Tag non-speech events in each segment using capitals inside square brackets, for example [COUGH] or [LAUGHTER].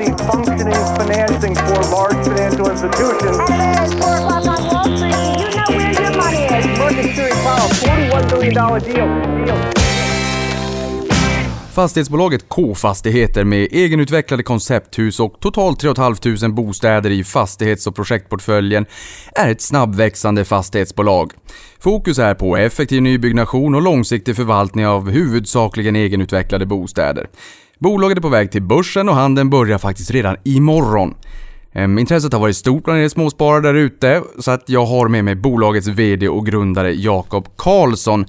see functioning financing for large financial institutions. Saturday at 4 o'clock on Wall Street. Do you know where your money is? Market Series Powell, $41 billion deal. deal. Fastighetsbolaget K-fastigheter med egenutvecklade koncepthus och totalt 3 500 bostäder i fastighets och projektportföljen är ett snabbväxande fastighetsbolag. Fokus är på effektiv nybyggnation och långsiktig förvaltning av huvudsakligen egenutvecklade bostäder. Bolaget är på väg till börsen och handeln börjar faktiskt redan imorgon. Ehm, intresset har varit stort bland er småsparare där ute, så att jag har med mig bolagets VD och grundare Jakob Karlsson.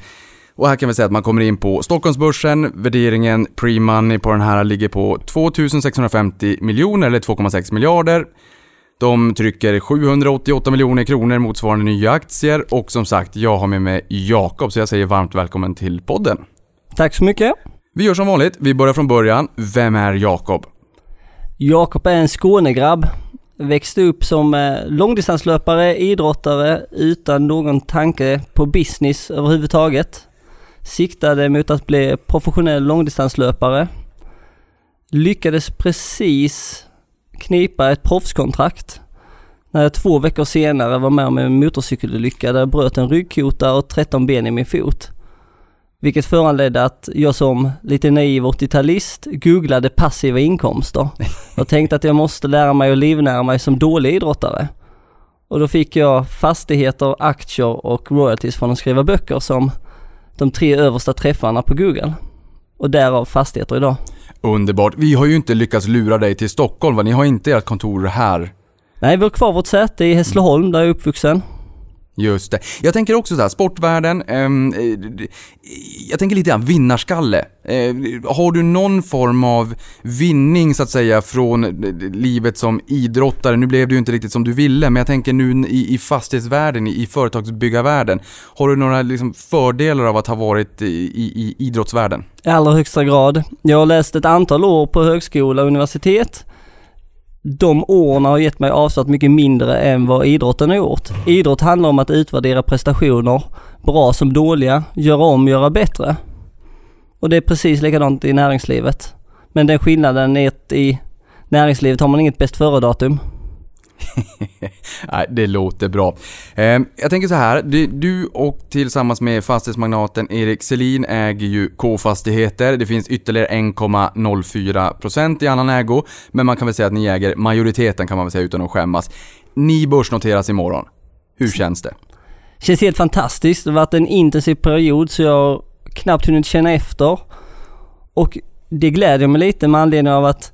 Och här kan vi säga att man kommer in på Stockholmsbörsen, värderingen pre-money på den här ligger på 2650 miljoner eller 2,6 miljarder. De trycker 788 miljoner kronor motsvarande nya aktier och som sagt, jag har med mig Jakob så jag säger varmt välkommen till podden. Tack så mycket. Vi gör som vanligt, vi börjar från början. Vem är Jakob? Jakob är en Skånegrabb. Växte upp som eh, långdistanslöpare, idrottare utan någon tanke på business överhuvudtaget. Siktade mot att bli professionell långdistanslöpare. Lyckades precis knipa ett proffskontrakt. När jag två veckor senare var med om en motorcykelolycka där jag bröt en ryggkota och 13 ben i min fot. Vilket föranledde att jag som lite naiv 80-talist googlade passiva inkomster [LAUGHS] och tänkte att jag måste lära mig att livnära mig som dålig idrottare. Och då fick jag fastigheter, aktier och royalties från att skriva böcker som de tre översta träffarna på Google. Och därav fastigheter idag. Underbart. Vi har ju inte lyckats lura dig till Stockholm va? Ni har inte ert kontor här. Nej, vi har kvar vårt säte i Hässleholm där jag är uppvuxen. Just det. Jag tänker också så här, sportvärlden, ehm, eh, jag tänker lite grann vinnarskalle. Eh, har du någon form av vinning så att säga från eh, livet som idrottare? Nu blev det ju inte riktigt som du ville, men jag tänker nu i, i fastighetsvärlden, i, i företagsbyggarvärlden. Har du några liksom, fördelar av att ha varit i, i, i idrottsvärlden? I allra högsta grad. Jag har läst ett antal år på högskola och universitet. De åren har gett mig avsatt mycket mindre än vad idrotten har gjort. Idrott handlar om att utvärdera prestationer, bra som dåliga, göra om, göra bättre. Och det är precis likadant i näringslivet. Men den skillnaden är att i näringslivet har man inget bäst före-datum. [LAUGHS] Nej, det låter bra. Eh, jag tänker så här, du, du och tillsammans med fastighetsmagnaten Erik Selin äger ju K-fastigheter. Det finns ytterligare 1,04% i annan ägo, men man kan väl säga att ni äger majoriteten kan man väl säga utan att skämmas. Ni börsnoteras imorgon. Hur känns det? Känns helt fantastiskt. Det har varit en intensiv period så jag har knappt hunnit känna efter. Och det gläder mig lite med anledning av att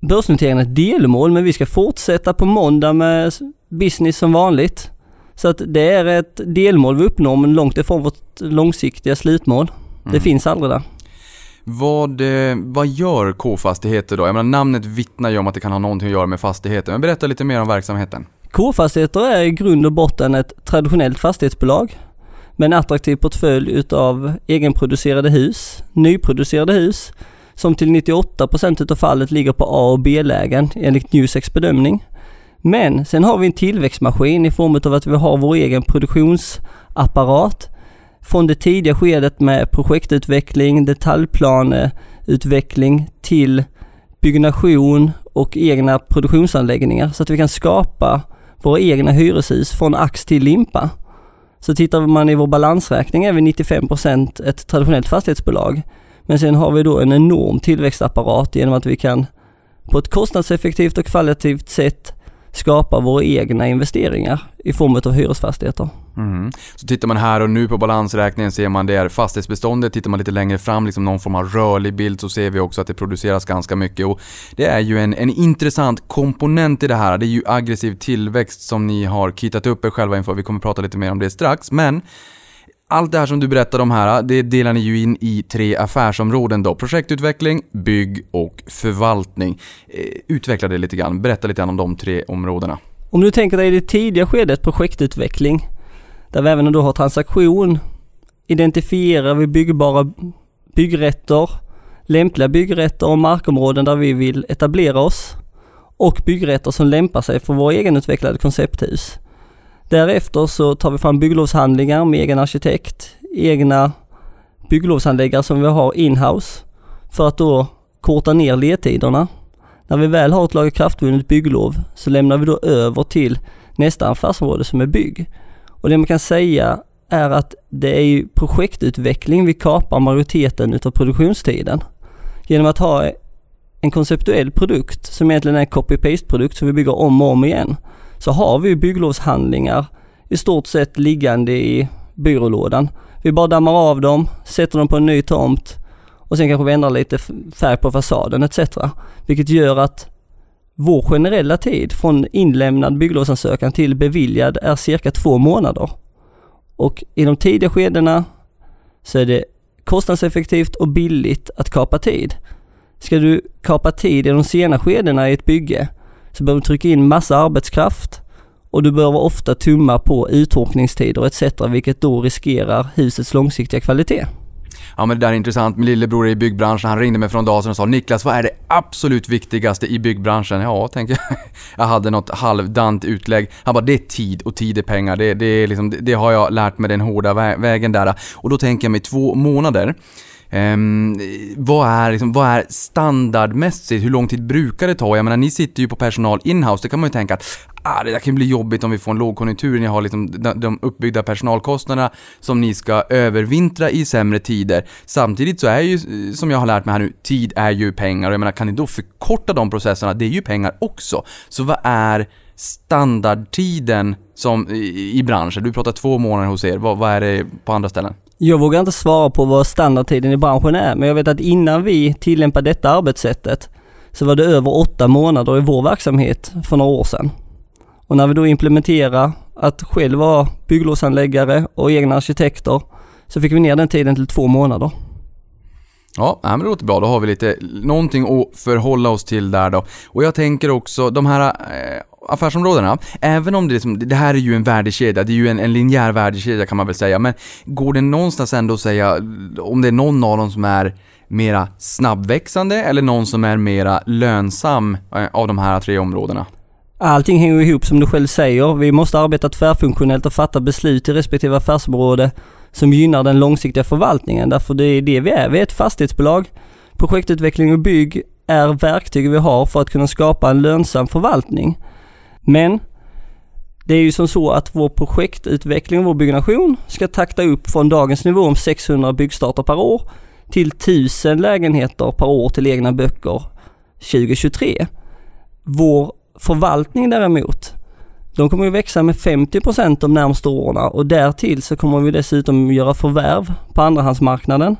börsnoteringen är ett delmål men vi ska fortsätta på måndag med business som vanligt. Så att det är ett delmål vi uppnår men långt ifrån vårt långsiktiga slutmål. Det Mm. finns aldrig där. Vad, eh, vad gör K-fastigheter då? Jag menar namnet vittnar ju om att det kan ha någonting att göra med fastigheter, men berätta lite mer om verksamheten. K-fastigheter är i grund och botten ett traditionellt fastighetsbolag med en attraktiv portfölj utav egenproducerade hus, nyproducerade hus som till 98% utav fallet ligger på A och B-lägen enligt Newsecs bedömning. Men sen har vi en tillväxtmaskin i form av att vi har vår egen produktionsapparat från det tidiga skedet med projektutveckling, detaljplaneutveckling till byggnation och egna produktionsanläggningar så att vi kan skapa våra egna hyreshus från ax till limpa. Så tittar man i vår balansräkning är vi 95% ett traditionellt fastighetsbolag. Men sen har vi då en enorm tillväxtapparat genom att vi kan på ett kostnadseffektivt och kvalitativt sätt skapa våra egna investeringar i form av hyresfastigheter. Mm. Så tittar man här och nu på balansräkningen ser man det är fastighetsbeståndet. Tittar man lite längre fram, liksom någon form av rörlig bild, så ser vi också att det produceras ganska mycket. Och det är ju en, en intressant komponent i det här. Det är ju aggressiv tillväxt som ni har kittat upp er själva inför. Vi kommer prata lite mer om det strax. Men allt det här som du berättade om här, det delar ni ju in i tre affärsområden då. Projektutveckling, bygg och förvaltning. Eh, utveckla det lite grann. Berätta lite grann om de tre områdena. Om du tänker dig det tidiga skedet projektutveckling, där vi även då har transaktion, identifierar vi byggbara byggrätter, lämpliga byggrätter och markområden där vi vill etablera oss och byggrätter som lämpar sig för våra egenutvecklade koncepthus. Därefter så tar vi fram bygglovshandlingar med egen arkitekt, egna bygglovshandläggare som vi har in-house för att då korta ner ledtiderna. När vi väl har ett lagakraftvunnet bygglov så lämnar vi då över till nästa affärsområde som är bygg. Och det man kan säga är att det är ju projektutveckling vi kapar majoriteten utav produktionstiden. Genom att ha en konceptuell produkt som egentligen är en copy-paste produkt som vi bygger om och om igen. Så har vi bygglovshandlingar i stort sett liggande i byrålådan. Vi bara dammar av dem, sätter dem på en ny tomt och sen kanske vi ändrar lite färg på fasaden etc. Vilket gör att vår generella tid från inlämnad bygglovsansökan till beviljad är cirka två månader. Och i de tidiga skedena så är det kostnadseffektivt och billigt att kapa tid. Ska du kapa tid i de sena skedena i ett bygge så behöver du trycka in massa arbetskraft och du behöver ofta tumma på uttorkningstider etc. vilket då riskerar husets långsiktiga kvalitet. Ja men det där är intressant. Min lillebror är i byggbranschen, han ringde mig från dagen och sa Niklas, vad är det absolut viktigaste i byggbranschen? Ja, tänker jag. [LAUGHS] Jag hade något halvdant utlägg. Han bara, det är tid och tid är pengar. Det, det, är liksom, det har jag lärt mig den hårda vägen där. Och då tänker jag mig två månader. Um, vad, är, liksom, vad är standardmässigt? Hur lång tid brukar det ta? Jag menar, ni sitter ju på personal inhouse. Det kan man ju tänka att ah, det där kan bli jobbigt om vi får en lågkonjunktur. Ni har liksom de, de uppbyggda personalkostnaderna som ni ska övervintra i sämre tider. Samtidigt så är ju, som jag har lärt mig här nu, tid är ju pengar. Och jag menar, kan ni då förkorta de processerna? Det är ju pengar också. Så vad är standardtiden som i, i branschen? Du pratar två månader hos er. Vad, vad är det på andra ställen? Jag vågar inte svara på vad standardtiden i branschen är, men jag vet att innan vi tillämpade detta arbetssättet så var det över åtta månader i vår verksamhet för några år sedan. Och när vi då implementerade att själv vara bygglovshandläggare och egna arkitekter så fick vi ner den tiden till två månader. Ja, men det låter bra. Då har vi lite, någonting att förhålla oss till där då. Och jag tänker också, de här eh, affärsområdena, även om det, liksom, det här är ju en värdekedja, det är ju en, en linjär värdekedja kan man väl säga, men går det någonstans ändå att säga om det är någon av dem som är mera snabbväxande eller någon som är mera lönsam eh, av de här tre områdena? Allting hänger ihop som du själv säger. Vi måste arbeta tvärfunktionellt och fatta beslut i respektive affärsområde som gynnar den långsiktiga förvaltningen. Därför det är det vi är. Vi är ett fastighetsbolag. Projektutveckling och bygg är verktyg vi har för att kunna skapa en lönsam förvaltning. Men det är ju som så att vår projektutveckling och vår byggnation ska takta upp från dagens nivå om 600 byggstarter per år till 1000 lägenheter per år till egna böcker 2023. Vår förvaltning däremot, de kommer ju växa med 50 procent de närmaste åren och därtill så kommer vi dessutom göra förvärv på andrahandsmarknaden.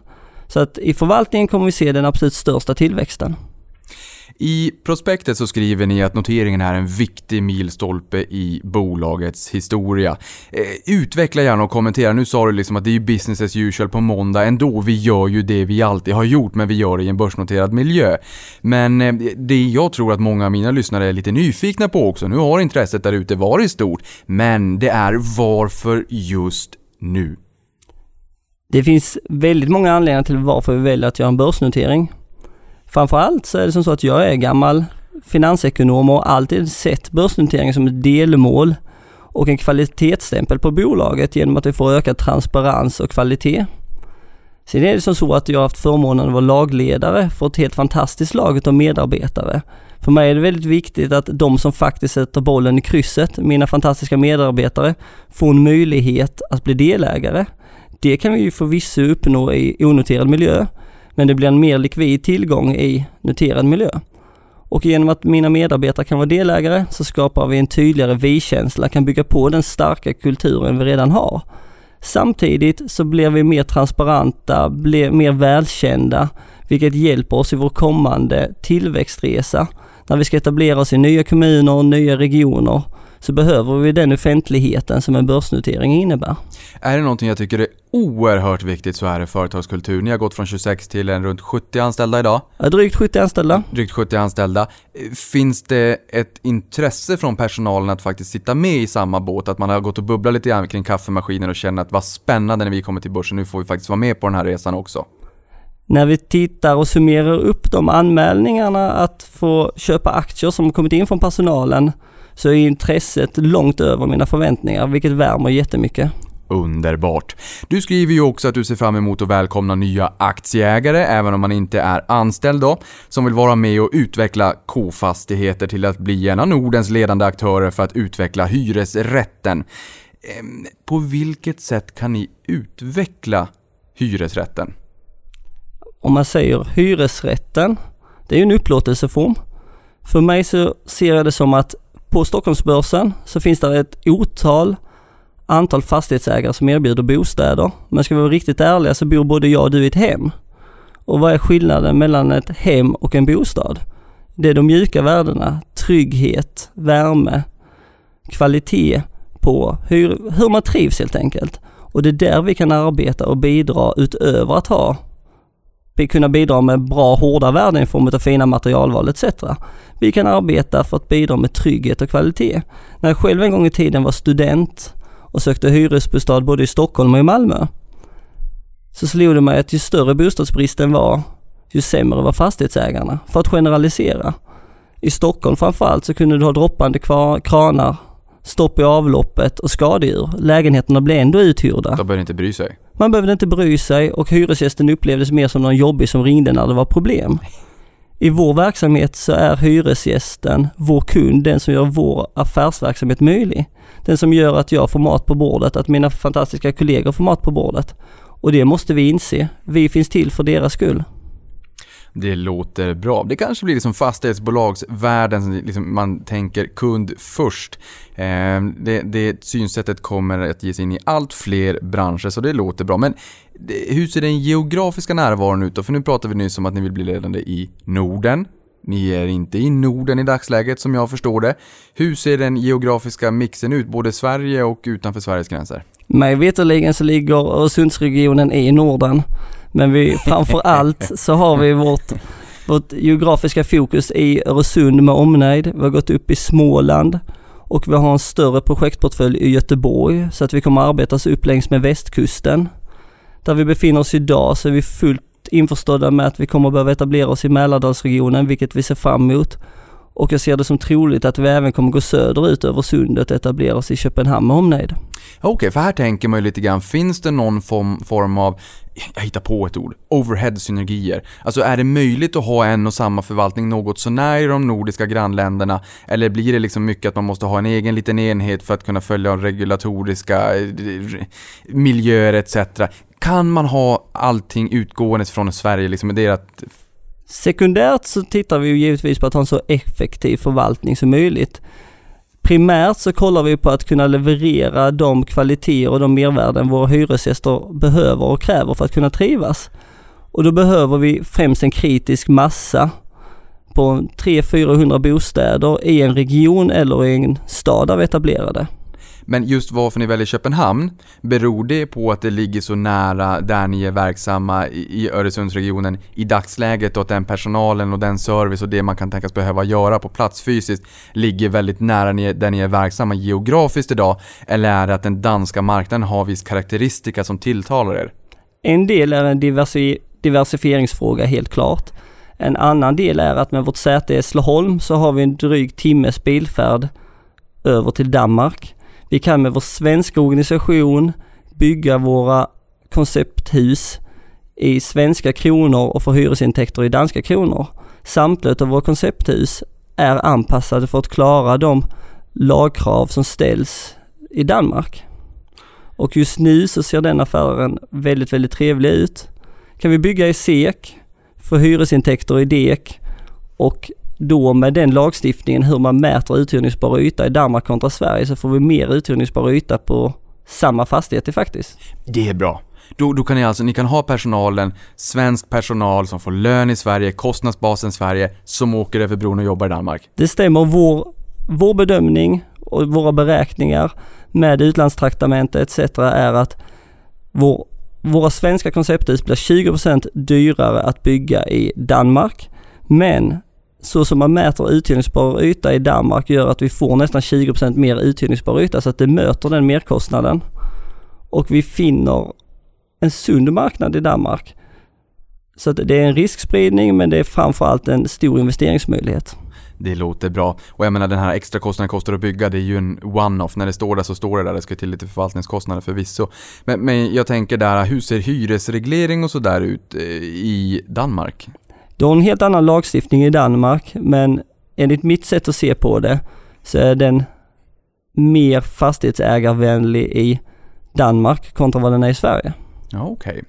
Så att i förvaltningen kommer vi se den absolut största tillväxten. I prospektet så skriver ni att noteringen är en viktig milstolpe i bolagets historia. Eh, utveckla gärna och kommentera. Nu sa du liksom att det är business as usual på måndag ändå. Vi gör ju det vi alltid har gjort, men vi gör det i en börsnoterad miljö. Men eh, det jag tror att många av mina lyssnare är lite nyfikna på också, nu har intresset där ute varit stort, men det är varför just nu? Det finns väldigt många anledningar till varför vi väljer att göra en börsnotering. Framförallt så är det som så att jag är gammal finansekonom och har alltid sett börsnotering som ett delmål och en kvalitetsstämpel på bolaget genom att vi får ökad transparens och kvalitet. Sen är det som så att jag har haft förmånen att vara lagledare för ett helt fantastiskt lag av medarbetare. För mig är det väldigt viktigt att de som faktiskt sätter bollen i krysset, mina fantastiska medarbetare, får en möjlighet att bli delägare. Det kan vi ju förvisso uppnå i onoterad miljö, men det blir en mer likvid tillgång i noterad miljö. Och genom att mina medarbetare kan vara delägare så skapar vi en tydligare vi-känsla, kan bygga på den starka kulturen vi redan har. Samtidigt så blir vi mer transparenta, blir mer välkända, vilket hjälper oss i vår kommande tillväxtresa. När vi ska etablera oss i nya kommuner och nya regioner så behöver vi den offentligheten som en börsnotering innebär. Är det någonting jag tycker är oerhört viktigt så är det företagskultur. Ni har gått från 26 till en runt 70 anställda idag. Ja, drygt 70 anställda. Drygt 70 anställda. Finns det ett intresse från personalen att faktiskt sitta med i samma båt? Att man har gått och bubblat lite grann kring kaffemaskinen och känner att vad spännande när vi kommer till börsen, nu får vi faktiskt vara med på den här resan också. När vi tittar och summerar upp de anmälningarna att få köpa aktier som kommit in från personalen så är intresset långt över mina förväntningar, vilket värmer jättemycket. Underbart. Du skriver ju också att du ser fram emot att välkomna nya aktieägare, även om man inte är anställd då, som vill vara med och utveckla K-fastigheter till att bli en av Nordens ledande aktörer för att utveckla hyresrätten. Ehm, På vilket sätt kan ni utveckla hyresrätten? Om man säger hyresrätten, det är ju en upplåtelseform. För mig så ser jag det som att på Stockholmsbörsen så finns det ett otal antal fastighetsägare som erbjuder bostäder. Men ska vi vara riktigt ärliga så bor både jag och du i ett hem. Och vad är skillnaden mellan ett hem och en bostad? Det är de mjuka värdena, trygghet, värme, kvalitet på hur, hur man trivs helt enkelt. Och det är där vi kan arbeta och bidra utöver att ha kunna bidra med bra hårda värden i form av fina materialval etc. Vi kan arbeta för att bidra med trygghet och kvalitet. När jag själv en gång i tiden var student och sökte hyresbostad både i Stockholm och i Malmö så slog det mig att ju större bostadsbristen var, ju sämre var fastighetsägarna. För att generalisera. I Stockholm framförallt så kunde du ha droppande kranar, stopp i avloppet och skadedjur. Lägenheterna blev ändå uthyrda. De började inte bry sig. Man behövde inte bry sig och hyresgästen upplevdes mer som någon jobbig som ringde när det var problem. I vår verksamhet så är hyresgästen, vår kund, den som gör vår affärsverksamhet möjlig. Den som gör att jag får mat på bordet, att mina fantastiska kollegor får mat på bordet. Och det måste vi inse. Vi finns till för deras skull. Det låter bra. Det kanske blir liksom fastighetsbolagsvärlden, liksom man tänker kund först. Eh, det, det synsättet kommer att ge sig in i allt fler branscher, så det låter bra. Men hur ser den geografiska närvaron ut då? För nu pratar vi nyss om att ni vill bli ledande i Norden. Ni är inte i Norden i dagsläget som jag förstår det. Hur ser den geografiska mixen ut, både Sverige och utanför Sveriges gränser? Mig veterligen så ligger Öresundsregionen i Norden. Men vi, framför allt så har vi vårt, vårt geografiska fokus i Öresund med omnejd. Vi har gått upp i Småland och vi har en större projektportfölj i Göteborg så att vi kommer arbeta oss upp längs med västkusten. Där vi befinner oss idag så är vi fullt införstådda med att vi kommer behöva etablera oss i Mälardalsregionen, vilket vi ser fram emot. Och jag ser det som troligt att vi även kommer gå söderut över sundet och etablera oss i Köpenhamn med omnejd. Okej, för här tänker man ju lite grann, finns det någon form, form av, jag hittar på ett ord, overhead-synergier? Alltså är det möjligt att ha en och samma förvaltning något sånär i de nordiska grannländerna? Eller blir det liksom mycket att man måste ha en egen liten enhet för att kunna följa regulatoriska eh, miljöer etc? Kan man ha allting utgående från Sverige liksom? Det är att, Sekundärt så tittar vi ju givetvis på att ha en så effektiv förvaltning som möjligt. Primärt så kollar vi på att kunna leverera de kvaliteter och de mervärden våra hyresgäster behöver och kräver för att kunna trivas. Och då behöver vi främst en kritisk massa på 300-400 bostäder i en region eller i en stad där vi är etablerade men just varför ni väljer Köpenhamn, beror det på att det ligger så nära där ni är verksamma i Öresundsregionen i dagsläget och att den personalen och den service och det man kan tänkas behöva göra på plats fysiskt ligger väldigt nära där ni är verksamma geografiskt idag? Eller är det att den danska marknaden har viss karaktäristika som tilltalar er? En del är en diversi diversifieringsfråga helt klart. En annan del är att med vårt säte i Hässleholm så har vi en dryg timmes bilfärd över till Danmark. Vi kan med vår svenska organisation bygga våra koncepthus i svenska kronor och få hyresintäkter i danska kronor. Samtliga av våra koncepthus är anpassade för att klara de lagkrav som ställs i Danmark. Och just nu så ser den affären väldigt, väldigt trevlig ut. Kan vi bygga i SEK, få hyresintäkter i DEK och då med den lagstiftningen hur man mäter uthyrningsbar yta i Danmark kontra Sverige så får vi mer uthyrningsbar yta på samma fastigheter faktiskt. Det är bra. Då, då kan ni alltså, ni kan ha personalen, svensk personal som får lön i Sverige, kostnadsbasen Sverige, som åker över bron och jobbar i Danmark. Det stämmer. Vår, vår bedömning och våra beräkningar med utlandstraktamente etc. är att vår, våra svenska koncepthus blir 20% dyrare att bygga i Danmark. Men så som man mäter uthyrningsbar yta i Danmark gör att vi får nästan 20% mer uthyrningsbar yta så att det möter den merkostnaden. Och vi finner en sund marknad i Danmark. Så att det är en riskspridning men det är framförallt en stor investeringsmöjlighet. Det låter bra. Och jag menar den här extra kostnaden kostar att bygga, det är ju en one-off. När det står där så står det där, det ska till lite förvaltningskostnader förvisso. Men, men jag tänker där, hur ser hyresreglering och sådär ut eh, i Danmark? Du har en helt annan lagstiftning i Danmark, men enligt mitt sätt att se på det så är den mer fastighetsägarvänlig i Danmark kontra vad den är i Sverige. Okej.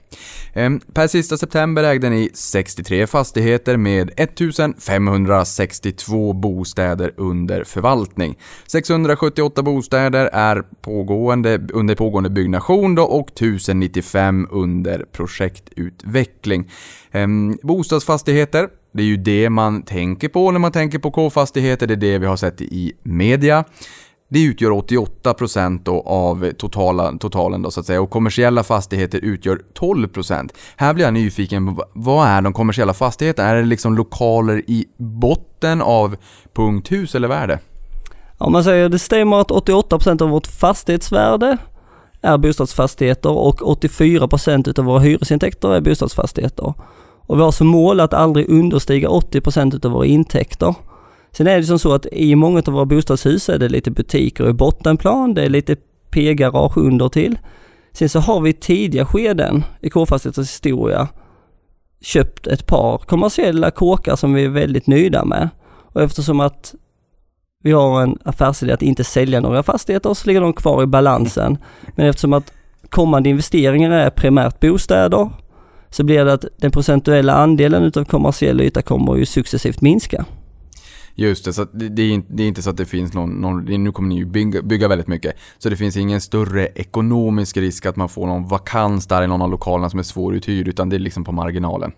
Okay. Per sista september ägde ni 63 fastigheter med 1562 bostäder under förvaltning. 678 bostäder är pågående, under pågående byggnation då och 1095 under projektutveckling. Ehm, bostadsfastigheter, det är ju det man tänker på när man tänker på K-fastigheter, det är det vi har sett i media. Det utgör 88% då av totala, totalen då så att säga och kommersiella fastigheter utgör 12%. Här blir jag nyfiken, vad är de kommersiella fastigheterna? Är det liksom lokaler i botten av punkthus eller vad är det? Om man säger det stämmer att 88% av vårt fastighetsvärde är bostadsfastigheter och 84% utav våra hyresintäkter är bostadsfastigheter. Och vi har som mål att aldrig understiga 80% utav våra intäkter. Sen är det som så att i många av våra bostadshus är det lite butiker i bottenplan, det är lite p-garage under till. Sen så har vi i tidiga skeden i K-fastigheters historia köpt ett par kommersiella kåkar som vi är väldigt nöjda med. Och eftersom att vi har en affärsidé att inte sälja några fastigheter så ligger de kvar i balansen. Men eftersom att kommande investeringar är primärt bostäder så blir det att den procentuella andelen utav kommersiell yta kommer ju successivt minska. Just det, så det, det, är inte, det är inte så att det finns någon, någon nu kommer ni ju bygga, bygga väldigt mycket. Så det finns ingen större ekonomisk risk att man får någon vakans där i någon av lokalerna som är svåruthyrd utan det är liksom på marginalen.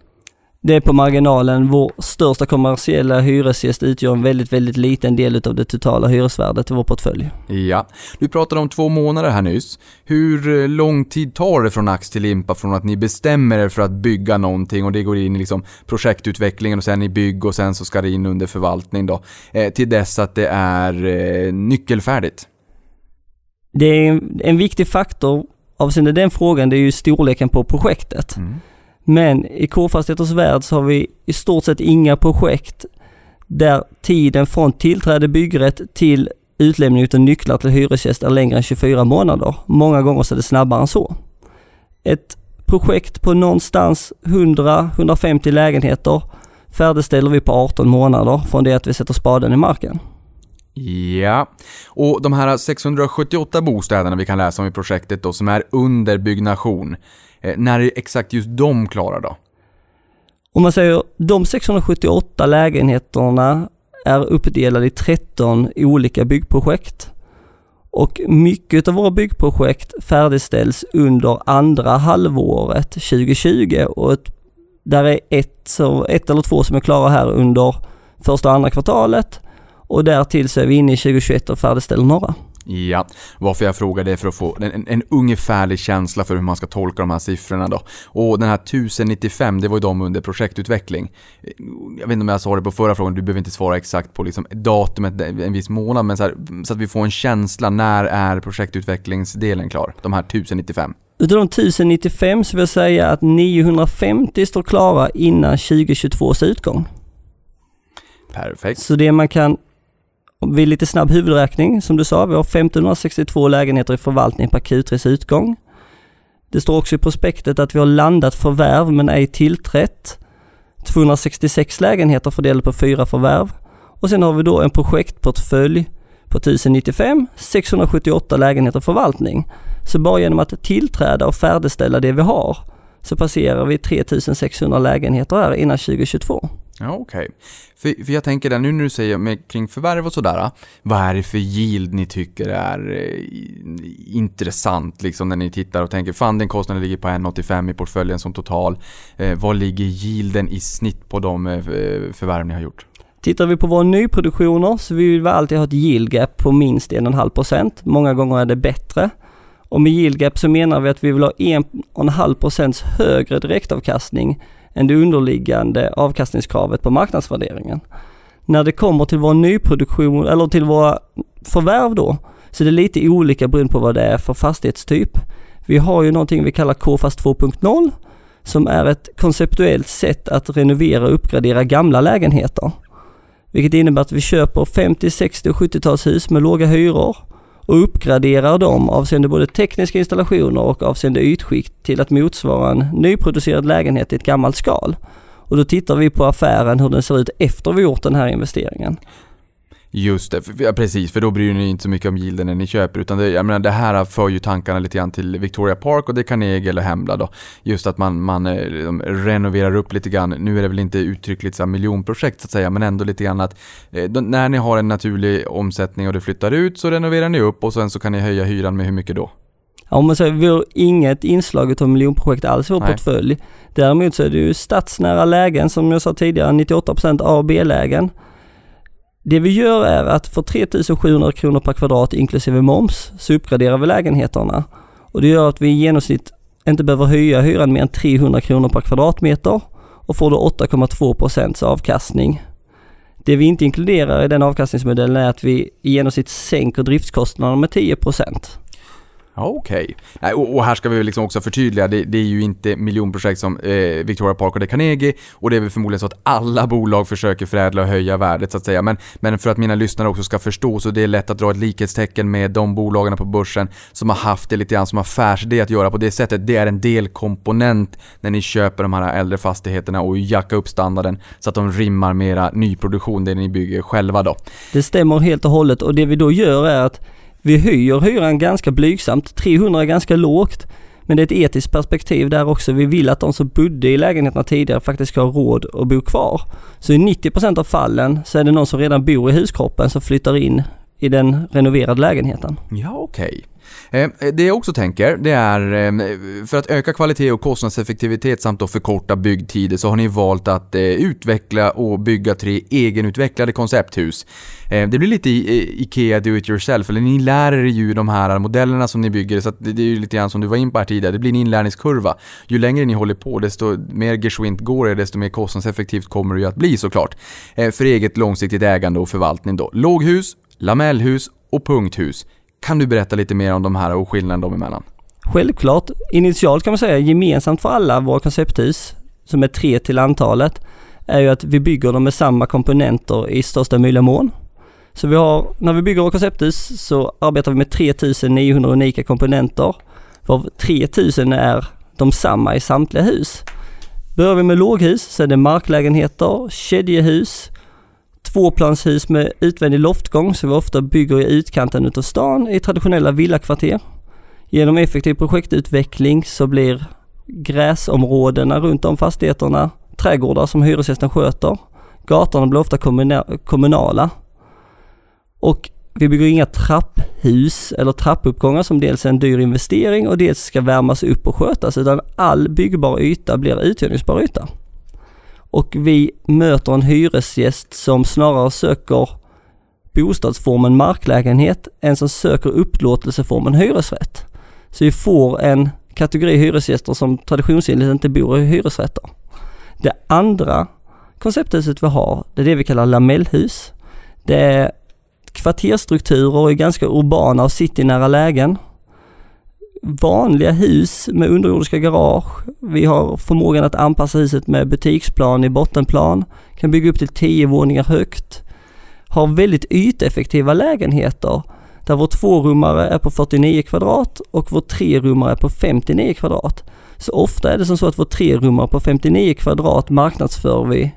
Det är på marginalen. Vår största kommersiella hyresgäst utgör en väldigt, väldigt liten del utav det totala hyresvärdet i vår portfölj. Ja, du pratade om två månader här nyss. Hur eh, lång tid tar det från ax till limpa från att ni bestämmer er för att bygga någonting och det går in i liksom projektutvecklingen och sen i bygg och sen så ska det in under förvaltning då, eh, till dess att det är eh, nyckelfärdigt? Det är en, viktig faktor avseende den frågan, det är ju storleken på projektet. Men i K-fastigheters värld så har vi i stort sett inga projekt där tiden från tillträde byggrätt till utlämning av nycklar till hyresgäst är längre än 24 månader. Många gånger så är det snabbare än så. Ett projekt på någonstans 100-150 lägenheter färdigställer vi på 18 månader från det att vi sätter spaden i marken. Ja, och de här 678 bostäderna vi kan läsa om i projektet då som är under byggnation, Eh, när är exakt just de klara då? Om man säger de 678 lägenheterna är uppdelade i 13 olika byggprojekt. Och mycket av våra byggprojekt färdigställs under andra halvåret 2020 och ett, där är ett, så, ett eller två som är klara här under första och andra kvartalet och därtill så är vi inne i 2021 och färdigställer några. Ja, varför jag frågar det är för att få en, en, en ungefärlig känsla för hur man ska tolka de här siffrorna då. Och den här 1095, det var ju de under projektutveckling. Jag vet inte om jag sa det på förra frågan, du behöver inte svara exakt på liksom datumet en viss månad, men så, här, så att vi får en känsla, när är projektutvecklingsdelen klar? De här 1095. Utav de 1095 så vill jag säga att 950 står klara innan 2022 utgång. Perfekt. Så det man kan, vid lite snabb huvudräkning som du sa, vi har 1562 lägenheter i förvaltning per Q3s utgång. Det står också i prospektet att vi har landat förvärv men ej tillträtt. 266 lägenheter fördelade på fyra förvärv. Och sen har vi då en projektportfölj på 1095, 678 lägenheter förvaltning. Så bara genom att tillträda och färdigställa det vi har så passerar vi 3600 lägenheter här innan 2022. Ja, okej. För, för jag tänker där nu när du säger med, kring förvärv och sådär, vad är det för yield ni tycker är eh, intressant liksom när ni tittar och tänker fan den kostnaden ligger på 1,85 i portföljen som total. Eh, vad ligger yielden i snitt på de eh, förvärv ni har gjort? Tittar vi på våra nyproduktioner så vill vi alltid ha ett yield gap på minst 1,5%. Många gånger är det bättre. Och med yield gap så menar vi att vi vill ha 1,5% högre direktavkastning än det underliggande avkastningskravet på marknadsvärderingen. När det kommer till vår nyproduktion eller till våra förvärv då så är det lite olika beroende på vad det är för fastighetstyp. Vi har ju någonting vi kallar KFAS 2.0 som är ett konceptuellt sätt att renovera och uppgradera gamla lägenheter. Vilket innebär att vi köper 50, 60 och 70-talshus med låga hyror och uppgraderar dem avseende både tekniska installationer och avseende ytskikt till att motsvara en nyproducerad lägenhet i ett gammalt skal. Och då tittar vi på affären hur den ser ut efter vi gjort den här investeringen. Just det, för, ja, precis, för då bryr ni inte så mycket om yielden när ni köper, utan det, jag menar, det här för ju tankarna lite grann till Victoria Park och det Carnegie eller Hemla då. Just att man, man eh, liksom renoverar upp lite grann, nu är det väl inte uttryckligt så här miljonprojekt så att säga, men ändå lite grann att eh, då, när ni har en naturlig omsättning och det flyttar ut så renoverar ni upp och sen så kan ni höja hyran med hur mycket då? Ja, om man säger, vi har inget inslag av miljonprojekt alls i vår Nej. portfölj. Däremot så är det ju stadsnära lägen som jag sa tidigare, 98% A och B-lägen. Det vi gör är att för 3700 kronor per kvadrat inklusive moms så uppgraderar vi lägenheterna. Och det gör att vi i genomsnitt inte behöver höja hyran mer än 300 kronor per kvadratmeter och får då 8,2 procents avkastning. Det vi inte inkluderar i den avkastningsmodellen är att vi i genomsnitt sänker driftskostnaderna med 10 procent. Okej. Okay. Och, och här ska vi liksom också förtydliga, det, det är ju inte miljonprojekt som eh, Victoria Park och det Carnegie och det är väl förmodligen så att alla bolag försöker förädla och höja värdet så att säga. Men, men för att mina lyssnare också ska förstå så det är lätt att dra ett likhetstecken med de bolagen på börsen som har haft det lite grann som affärsidé att göra på det sättet. Det är en delkomponent när ni köper de här äldre fastigheterna och jacka upp standarden så att de rimmar med era nyproduktion, det ni bygger själva då. Det stämmer helt och hållet och det vi då gör är att vi höjer hyran ganska blygsamt. 300 är ganska lågt. Men det är ett etiskt perspektiv där också. Vi vill att de som bodde i lägenheterna tidigare faktiskt ska ha råd att bo kvar. Så i 90% av fallen så är det någon som redan bor i huskroppen som flyttar in i den renoverade lägenheten. Ja, okej. Okay. Eh, det jag också tänker, det är eh, för att öka kvalitet och kostnadseffektivitet samt att förkorta byggtider så har ni valt att eh, utveckla och bygga tre egenutvecklade koncepthus. Det blir lite IKEA do it yourself, eller ni lär er ju de här modellerna som ni bygger så att det, är ju lite grann som du var in på här tidigare, det blir en inlärningskurva. Ju längre ni håller på desto mer geschwint går det, desto mer kostnadseffektivt kommer det ju att bli såklart. För eget långsiktigt ägande och förvaltning då. Låghus, lamellhus och punkthus. Kan du berätta lite mer om de här och skillnaden dem emellan? Självklart, initialt kan man säga gemensamt för alla våra koncepthus, som är tre till antalet, är ju att vi bygger dem med samma komponenter i största möjliga mån. Så vi har, när vi bygger våra koncepthus så arbetar vi med 3900 unika komponenter, varav 3000 är de samma i samtliga hus. Börjar vi med låghus så är det marklägenheter, kedjehus, tvåplanshus med utvändig loftgång som vi ofta bygger i utkanten utav stan i traditionella villakvarter. Genom effektiv projektutveckling så blir gräsområdena runt om fastigheterna trädgårdar som hyresgästen sköter. Gatorna blir ofta kommunala. Och vi bygger inga trapphus eller trappuppgångar som dels är en dyr investering och dels ska värmas upp och skötas utan all byggbar yta blir uthyrningsbar yta. Och vi möter en hyresgäst som snarare söker bostadsformen marklägenhet än som söker upplåtelseformen hyresrätt. Så vi får en kategori hyresgäster som traditionsenligt inte bor i hyresrätter. Det andra koncepthuset vi har, det är det vi kallar lamellhus. Det är kvarterstrukturer i ganska urbana och citynära lägen. Vanliga hus med underjordiska garage. Vi har förmågan att anpassa huset med butiksplan i bottenplan. Kan bygga upp till 10 våningar högt. Har väldigt yteffektiva lägenheter där vår tvårummare är på 49 kvadrat och vår trerummare är på 59 kvadrat. Så ofta är det som så att vår trerummare på 59 kvadrat marknadsför vi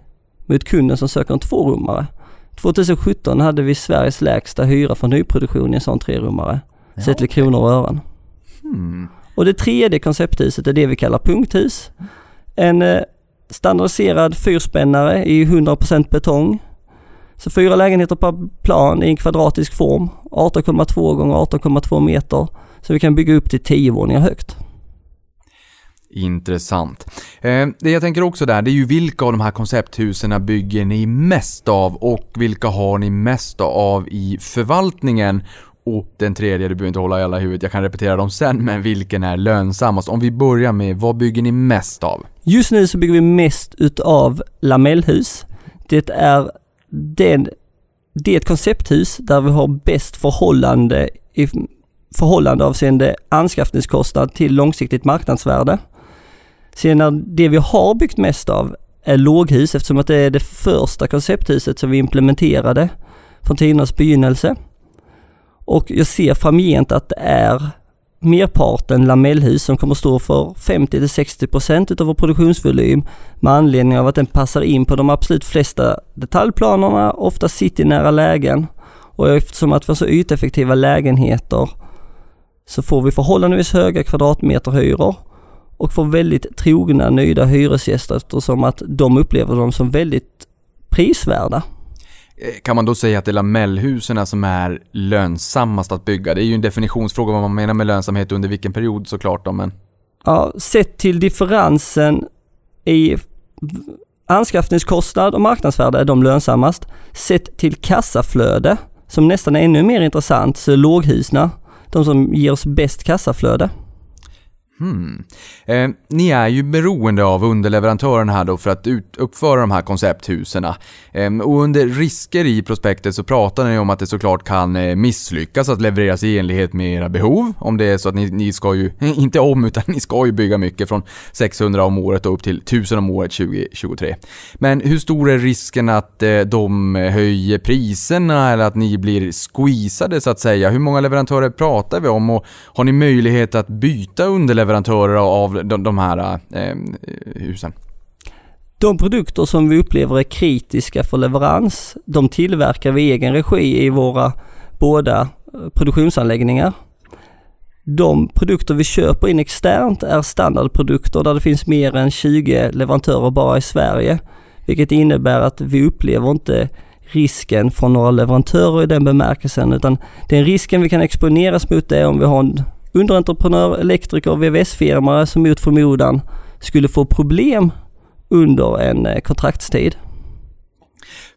mot kunden som söker en tvårummare. 2017 hade vi Sveriges lägsta hyra för nyproduktion i en sån trerummare. Sett till kronor och ören. Hmm. Och det tredje koncepthuset är det vi kallar punkthus. En eh, standardiserad fyrspännare i 100% betong. Så fyra lägenheter per plan i en kvadratisk form. 18,2 gånger 18,2 meter. Så vi kan bygga upp till 10 våningar högt. Intressant. Eh, det jag tänker också där, det är ju vilka av de här koncepthusen bygger ni mest av och vilka har ni mest av i förvaltningen? Och den tredje, du behöver inte hålla i alla huvudet, jag kan repetera dem sen, men vilken är lönsammast? Om vi börjar med, vad bygger ni mest av? Just nu så bygger vi mest utav lamellhus. Det är den, det är ett koncepthus där vi har bäst förhållande i förhållande avseende anskaffningskostnad till långsiktigt marknadsvärde. Sen är det vi har byggt mest av är låghus eftersom att det är det första koncepthuset som vi implementerade från tidernas begynnelse. Och jag ser framgent att det är merparten lamellhus som kommer stå för 50-60% utav vår produktionsvolym med anledning av att den passar in på de absolut flesta detaljplanerna, ofta citynära lägen och eftersom att vi har så yteffektiva lägenheter så får vi förhållandevis höga kvadratmeterhyror och får väldigt trogna, nöjda hyresgäster eftersom att de upplever dem som väldigt prisvärda. Eh, kan man då säga att det är lamellhusen som är lönsammast att bygga? Det är ju en definitionsfråga vad man menar med lönsamhet under vilken period såklart då, men Ja, sett till differensen i anskaffningskostnad och marknadsvärde är de lönsammast. Sett till kassaflöde, som nästan är ännu mer intressant, så är låghusna de som ger oss bäst kassaflöde. Hmm. Eh, ni är ju beroende av underleverantören här då för att ut, uppföra de här koncepthusen. Eh, och under risker i prospektet så pratar ni om att det såklart kan eh, misslyckas att levereras i enlighet med era behov. Om det är så att ni, ni ska ju, [LAUGHS] inte om, utan ni ska ju bygga mycket från 600 om året och upp till 1000 om året 2023. Men hur stor är risken att eh, de höjer priserna eller att ni blir squeezade så att säga? Hur många leverantörer pratar vi om och har ni möjlighet att byta underleverantörer av de, de här eh, husen? De produkter som vi upplever är kritiska för leverans, de tillverkar vi i egen regi i våra båda eh, produktionsanläggningar. De produkter vi köper in externt är standardprodukter där det finns mer än 20 leverantörer bara i Sverige. Vilket innebär att vi upplever inte risken från några leverantörer i den bemärkelsen utan den risken vi kan exponeras mot är om vi har en underentreprenör, elektriker och VVS-firma som mot förmodan skulle få problem under en eh, kontraktstid.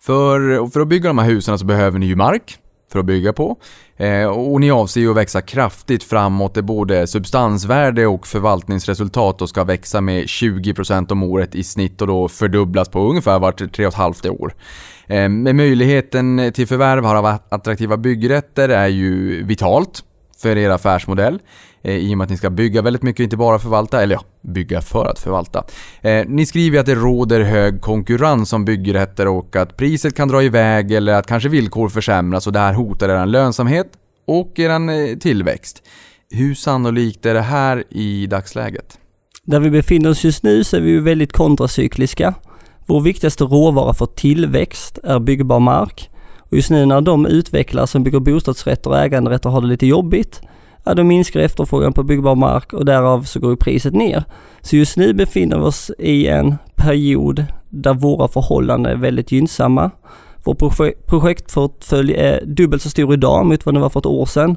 För, för att bygga de här husen så behöver ni ju mark för att bygga på. Eh, och ni avser ju att växa kraftigt framåt där både substansvärde och förvaltningsresultat då ska växa med 20% om året i snitt och då fördubblas på ungefär vart 3,5 år. Eh, med möjligheten till förvärv av attraktiva byggrätter är ju vitalt för er affärsmodell. Eh, I och med att ni ska bygga väldigt mycket, inte bara förvalta, eller ja, bygga för att förvalta. Eh, ni skriver att det råder hög konkurrens om byggrätter och att priset kan dra iväg eller att kanske villkor försämras och det här hotar er lönsamhet och er eh, tillväxt. Hur sannolikt är det här i dagsläget? Där vi befinner oss just nu så är vi väldigt kontracykliska. Vår viktigaste råvara för tillväxt är byggbar mark. Och just nu när de utvecklare som bygger bostadsrätter och äganderätter har det lite jobbigt, ja då minskar efterfrågan på byggbar mark och därav så går ju priset ner. Så just nu befinner vi oss i en period där våra förhållanden är väldigt gynnsamma. Vår projektportfölj är dubbelt så stor idag mot vad den var för ett år sedan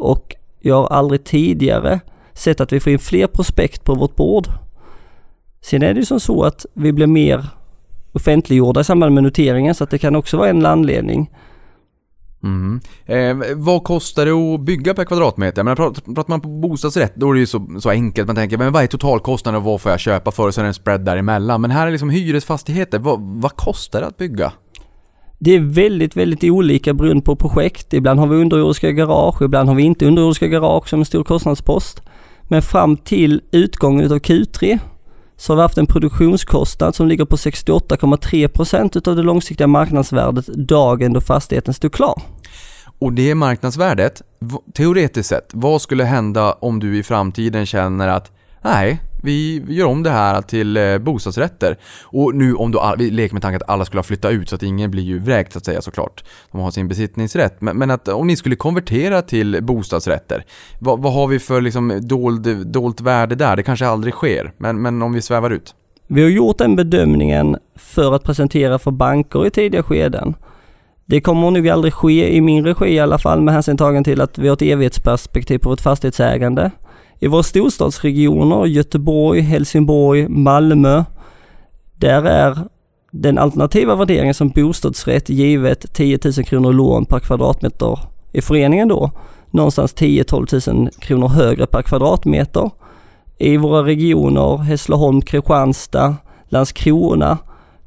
och jag har aldrig tidigare sett att vi får in fler prospekt på vårt bord. Sen är det ju som så att vi blir mer offentliggjorda i samband med noteringen så att det kan också vara en anledning. Mm. Eh, vad kostar det att bygga per kvadratmeter? Men pratar, pratar man på bostadsrätt då är det ju så, så enkelt. Man tänker men vad är totalkostnaden och vad får jag köpa för? Och så är det en spread däremellan. Men här är liksom hyresfastigheter. Vad, vad kostar det att bygga? Det är väldigt, väldigt olika beroende på projekt. Ibland har vi underjordiska garage, ibland har vi inte underjordiska garage som en stor kostnadspost. Men fram till utgången av Q3 så har vi haft en produktionskostnad som ligger på 68,3% utav det långsiktiga marknadsvärdet dagen då fastigheten stod klar. Och det marknadsvärdet, teoretiskt sett, vad skulle hända om du i framtiden känner att nej, vi gör om det här till eh, bostadsrätter. Och nu om då, vi leker med tanken att alla skulle ha flyttat ut så att ingen blir ju vräkt så att säga såklart. De har sin besittningsrätt. Men, men att om ni skulle konvertera till bostadsrätter, vad, vad har vi för liksom dold, dolt värde där? Det kanske aldrig sker, men, men om vi svävar ut. Vi har gjort den bedömningen för att presentera för banker i tidiga skeden. Det kommer nog aldrig ske i min regi i alla fall med hänsyn tagen till att vi har ett evighetsperspektiv på vårt fastighetsägande. I våra storstadsregioner, Göteborg, Helsingborg, Malmö, där är den alternativa värderingen som bostadsrätt givet 10 000 kronor lån per kvadratmeter i föreningen då, någonstans 10-12 000 kronor högre per kvadratmeter. I våra regioner, Hässleholm, Kristianstad, Landskrona,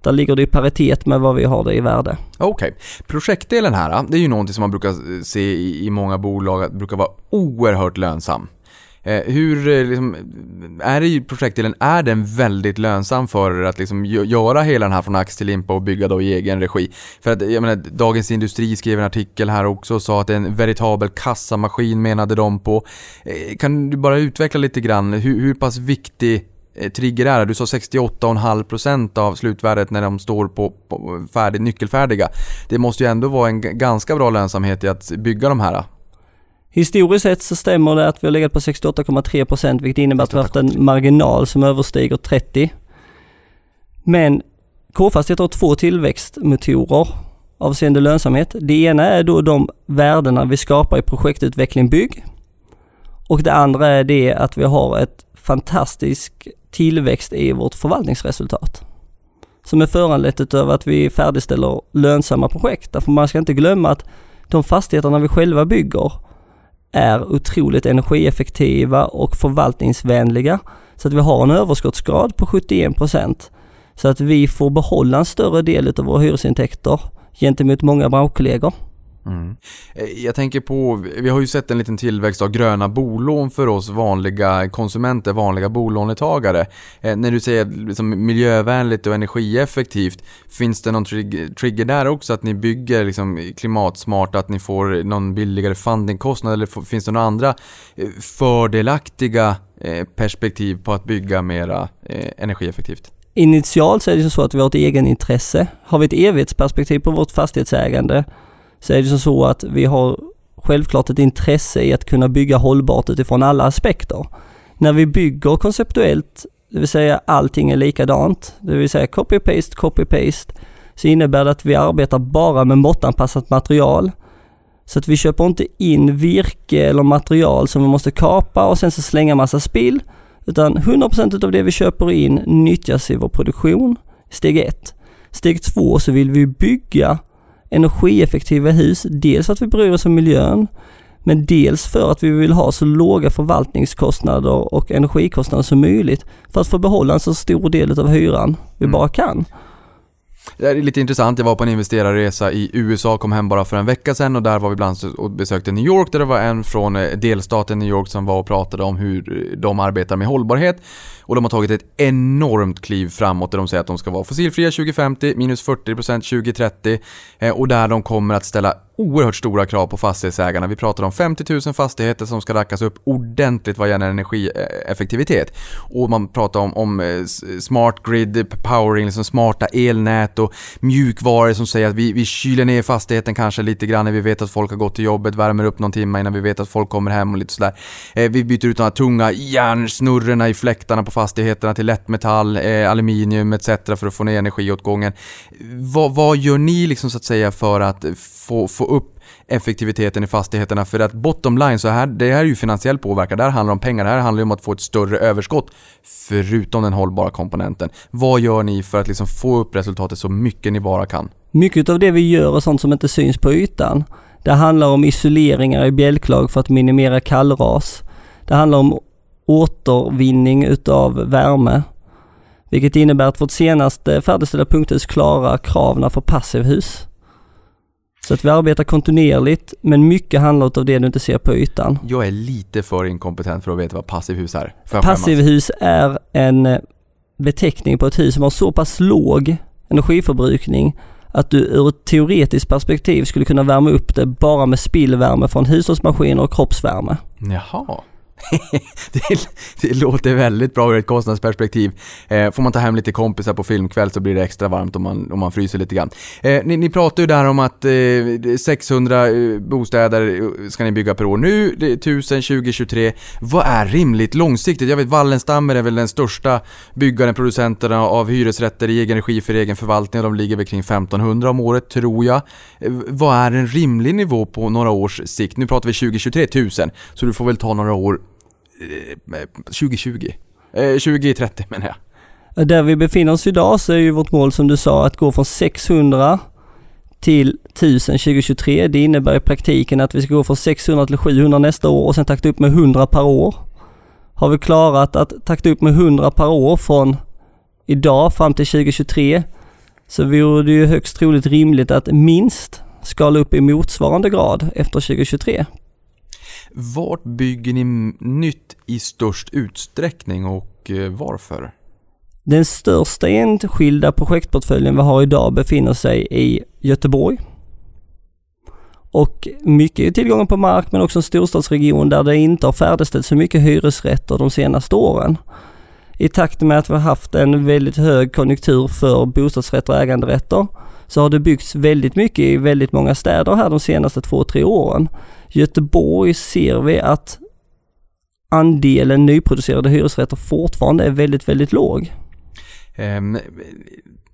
där ligger det i paritet med vad vi har det i värde. Okej. Okay. Projektdelen här, det är ju någonting som man brukar se i många bolag att brukar vara oerhört lönsam. Eh, hur, eh, liksom, är det projektdelen, är den väldigt lönsam för er att liksom göra hela den här från ax till limpa och bygga då i egen regi? För att, jag menar, Dagens Industri skrev en artikel här också och sa att det är en veritabel kassamaskin menade de på. Eh, kan du bara utveckla lite grann, hur, hur pass viktig eh, trigger är det? Du sa 68,5% av slutvärdet när de står på, på färdig, nyckelfärdiga. Det måste ju ändå vara en ganska bra lönsamhet i att bygga de här. Historiskt sett så stämmer det att vi har legat på 68,3 procent vilket innebär att vi har haft en marginal som överstiger 30. Men K-fastigheter har två tillväxtmotorer avseende lönsamhet. Det ena är då de värdena vi skapar i projektutveckling bygg. Och det andra är det att vi har ett fantastisk tillväxt i vårt förvaltningsresultat. Som är föranlett av att vi färdigställer lönsamma projekt. Därför man ska inte glömma att de fastigheterna vi själva bygger är otroligt energieffektiva och förvaltningsvänliga. Så att vi har en överskottsgrad på 71 procent. Så att vi får behålla en större del av våra hyresintäkter gentemot många branschkollegor. Mm. Eh, jag tänker på, vi har ju sett en liten tillväxt av gröna bolån för oss vanliga konsumenter, vanliga bolånetagare. Eh, när du säger liksom miljövänligt och energieffektivt, finns det någon trig- trigger där också att ni bygger liksom klimatsmart, att ni får någon billigare fundingkostnad eller finns det några andra eh, fördelaktiga eh, perspektiv på att bygga mera eh, energieffektivt? Initialt så är det så att vi har ett egenintresse. Har vi ett evighetsperspektiv på vårt fastighetsägande så är det som så att vi har självklart ett intresse i att kunna bygga hållbart utifrån alla aspekter. När vi bygger konceptuellt, det vill säga allting är likadant, det vill säga copy-paste, copy-paste, så innebär det att vi arbetar bara med måttanpassat material. Så att vi köper inte in virke eller material som vi måste kapa och sen så slänga massa spill. Utan 100% utav det vi köper in nyttjas i vår produktion, steg ett. Steg två så vill vi bygga energieffektiva hus, dels för att vi bryr oss om miljön, men dels för att vi vill ha så låga förvaltningskostnader och energikostnader som möjligt för att få behålla en så stor del av hyran vi Mm. bara kan. Det här är lite intressant. Jag var på en investerarresa i USA, kom hem bara för en vecka sedan och där var vi bland annat och besökte New York där det var en från eh, delstaten New York som var och pratade om hur eh, de arbetar med hållbarhet. Och de har tagit ett enormt kliv framåt där de säger att de ska vara fossilfria 2050, minus 40% 2030 eh, och där de kommer att ställa oerhört stora krav på fastighetsägarna. Vi pratar om 50 000 fastigheter som ska rackas upp ordentligt vad gäller energieffektivitet. Och man pratar om, om eh, smart grid, powering, liksom smarta elnät och mjukvaror som säger att vi, vi kyler ner fastigheten kanske lite grann när vi vet att folk har gått till jobbet, värmer upp någon timme innan vi vet att folk kommer hem och lite sådär. Eh, vi byter ut de här tunga järnsnurrorna i fläktarna på fastigheterna till lättmetall, eh, aluminium etc. för att få ner energiåtgången. Vad, vad gör ni liksom så att säga för att få, få upp effektiviteten i fastigheterna? För att bottom line, så här, det här är ju finansiell påverkan, det här handlar om pengar, det här handlar ju om att få ett större överskott förutom den hållbara komponenten. Vad gör ni för att liksom få upp resultatet så mycket ni bara kan? Mycket av det vi gör är sånt som inte syns på ytan. Det handlar om isoleringar i bjälklag för att minimera kallras. Det handlar om återvinning utav värme. Vilket innebär att vårt senaste färdigställda punkthus klarar kraven för passivhus. Så att vi arbetar kontinuerligt, men mycket handlar av det du inte ser på ytan. Jag är lite för inkompetent för att veta vad passivhus är. Passivhus är en eh, beteckning på ett hus som har så pass låg energiförbrukning att du ur ett teoretiskt perspektiv skulle kunna värma upp det bara med spillvärme från hushållsmaskiner och kroppsvärme. Jaha. [LAUGHS] det, det låter väldigt bra ur ett kostnadsperspektiv. Eh, får man ta hem lite kompisar på filmkväll så blir det extra varmt om man, om man fryser lite grann. Eh, ni, ni pratar ju där om att eh, 600 eh, bostäder eh, ska ni bygga per år. Nu, det är 1000 2023. Vad är rimligt långsiktigt? Jag vet Wallenstammer är väl den största byggaren, producenten av hyresrätter i egen regi för egen förvaltning. De ligger väl kring 1500 om året, tror jag. Eh, vad är en rimlig nivå på några års sikt? Nu pratar vi 2023, 1000. Så du får väl ta några år 2020. Eh, 2030 eh, menar jag. Eh, där vi befinner oss idag så är ju vårt mål som du sa att gå från 600 till 1000 2023. Det innebär i praktiken att vi ska gå från 600 till 700 nästa år och sen takta upp med 100 per år. Har vi klarat att takta upp med 100 per år från idag fram till 2023 så vore det ju högst troligt rimligt att minst skala upp i motsvarande grad efter 2023. Vart bygger ni nytt i störst utsträckning och eh, varför? Den största enskilda projektportföljen vi har idag befinner sig i Göteborg. Och mycket är tillgången på mark men också en storstadsregion där det inte har färdigställts så mycket hyresrätter de senaste åren. I takt med att vi har haft en väldigt hög konjunktur för bostadsrätter och äganderätter så har det byggts väldigt mycket i väldigt många städer här de senaste två, tre åren. Göteborg ser vi att andelen nyproducerade hyresrätter fortfarande är väldigt, väldigt låg. Ehm,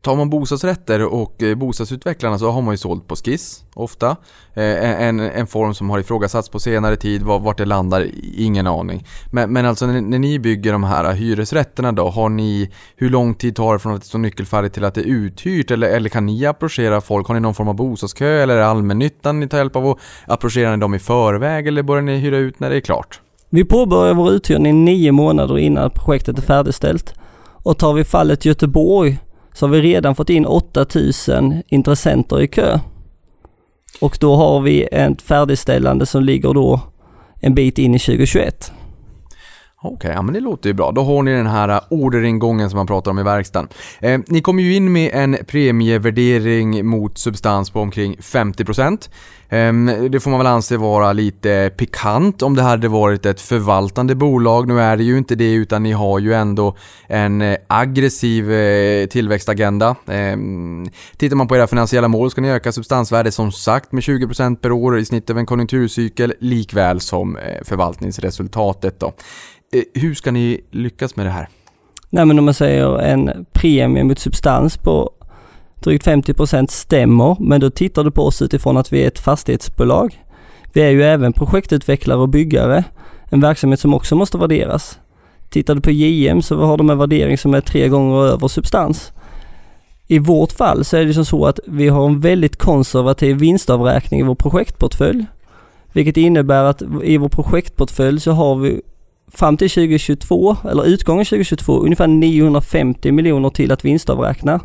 tar man bostadsrätter och eh, bostadsutvecklarna så har man ju sålt på skiss ofta. Eh, en, en form som har ifrågasatts på senare tid, vart det landar, ingen aning. Men, men alltså när, när ni bygger de här hyresrätterna då, har ni, hur lång tid tar det från att det står nyckelfärdigt till att det är uthyrt? Eller, eller kan ni approchera folk? Har ni någon form av bostadskö eller är det allmännyttan ni tar hjälp av? Och approcherar ni dem i förväg eller börjar ni hyra ut när det är klart? Vi påbörjar vår uthyrning nio månader innan projektet är färdigställt. Och tar vi fallet Göteborg så har vi redan fått in 8000 intressenter i kö. Och då har vi ett färdigställande som ligger då en bit in i 2021. Okej, ja men det låter ju bra. Då har ni den här eh, orderingången som man pratar om i verkstaden. Eh, ni kommer ju in med en premievärdering mot substans på omkring 50%. Eh, det får man väl anse vara lite pikant om det hade varit ett förvaltande bolag. Nu är det ju inte det utan ni har ju ändå en eh, aggressiv eh, tillväxtagenda. Eh, tittar man på era finansiella mål ska ni öka substansvärdet som sagt med 20% per år i snitt över en konjunkturcykel likväl som eh, förvaltningsresultatet då. Eh, hur ska ni lyckas med det här? Nej men om man säger en premie mot substans på drygt 50% stämmer, men då tittar du på oss utifrån att vi är ett fastighetsbolag. Vi är ju även projektutvecklare och byggare, en verksamhet som också måste värderas. Tittar du på JM så har de en värdering som är tre gånger över substans. I vårt fall så är det som så att vi har en väldigt konservativ vinstavräkning i vår projektportfölj. Vilket innebär att i vår projektportfölj så har vi fram till 2022, eller utgången 2022, ungefär 950 miljoner till att vinstavräkna.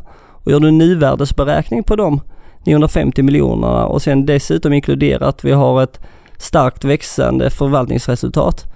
Och gör du en nuvärdesberäkning på de 950 miljonerna och sen dessutom inkluderar att vi har ett starkt växande förvaltningsresultat.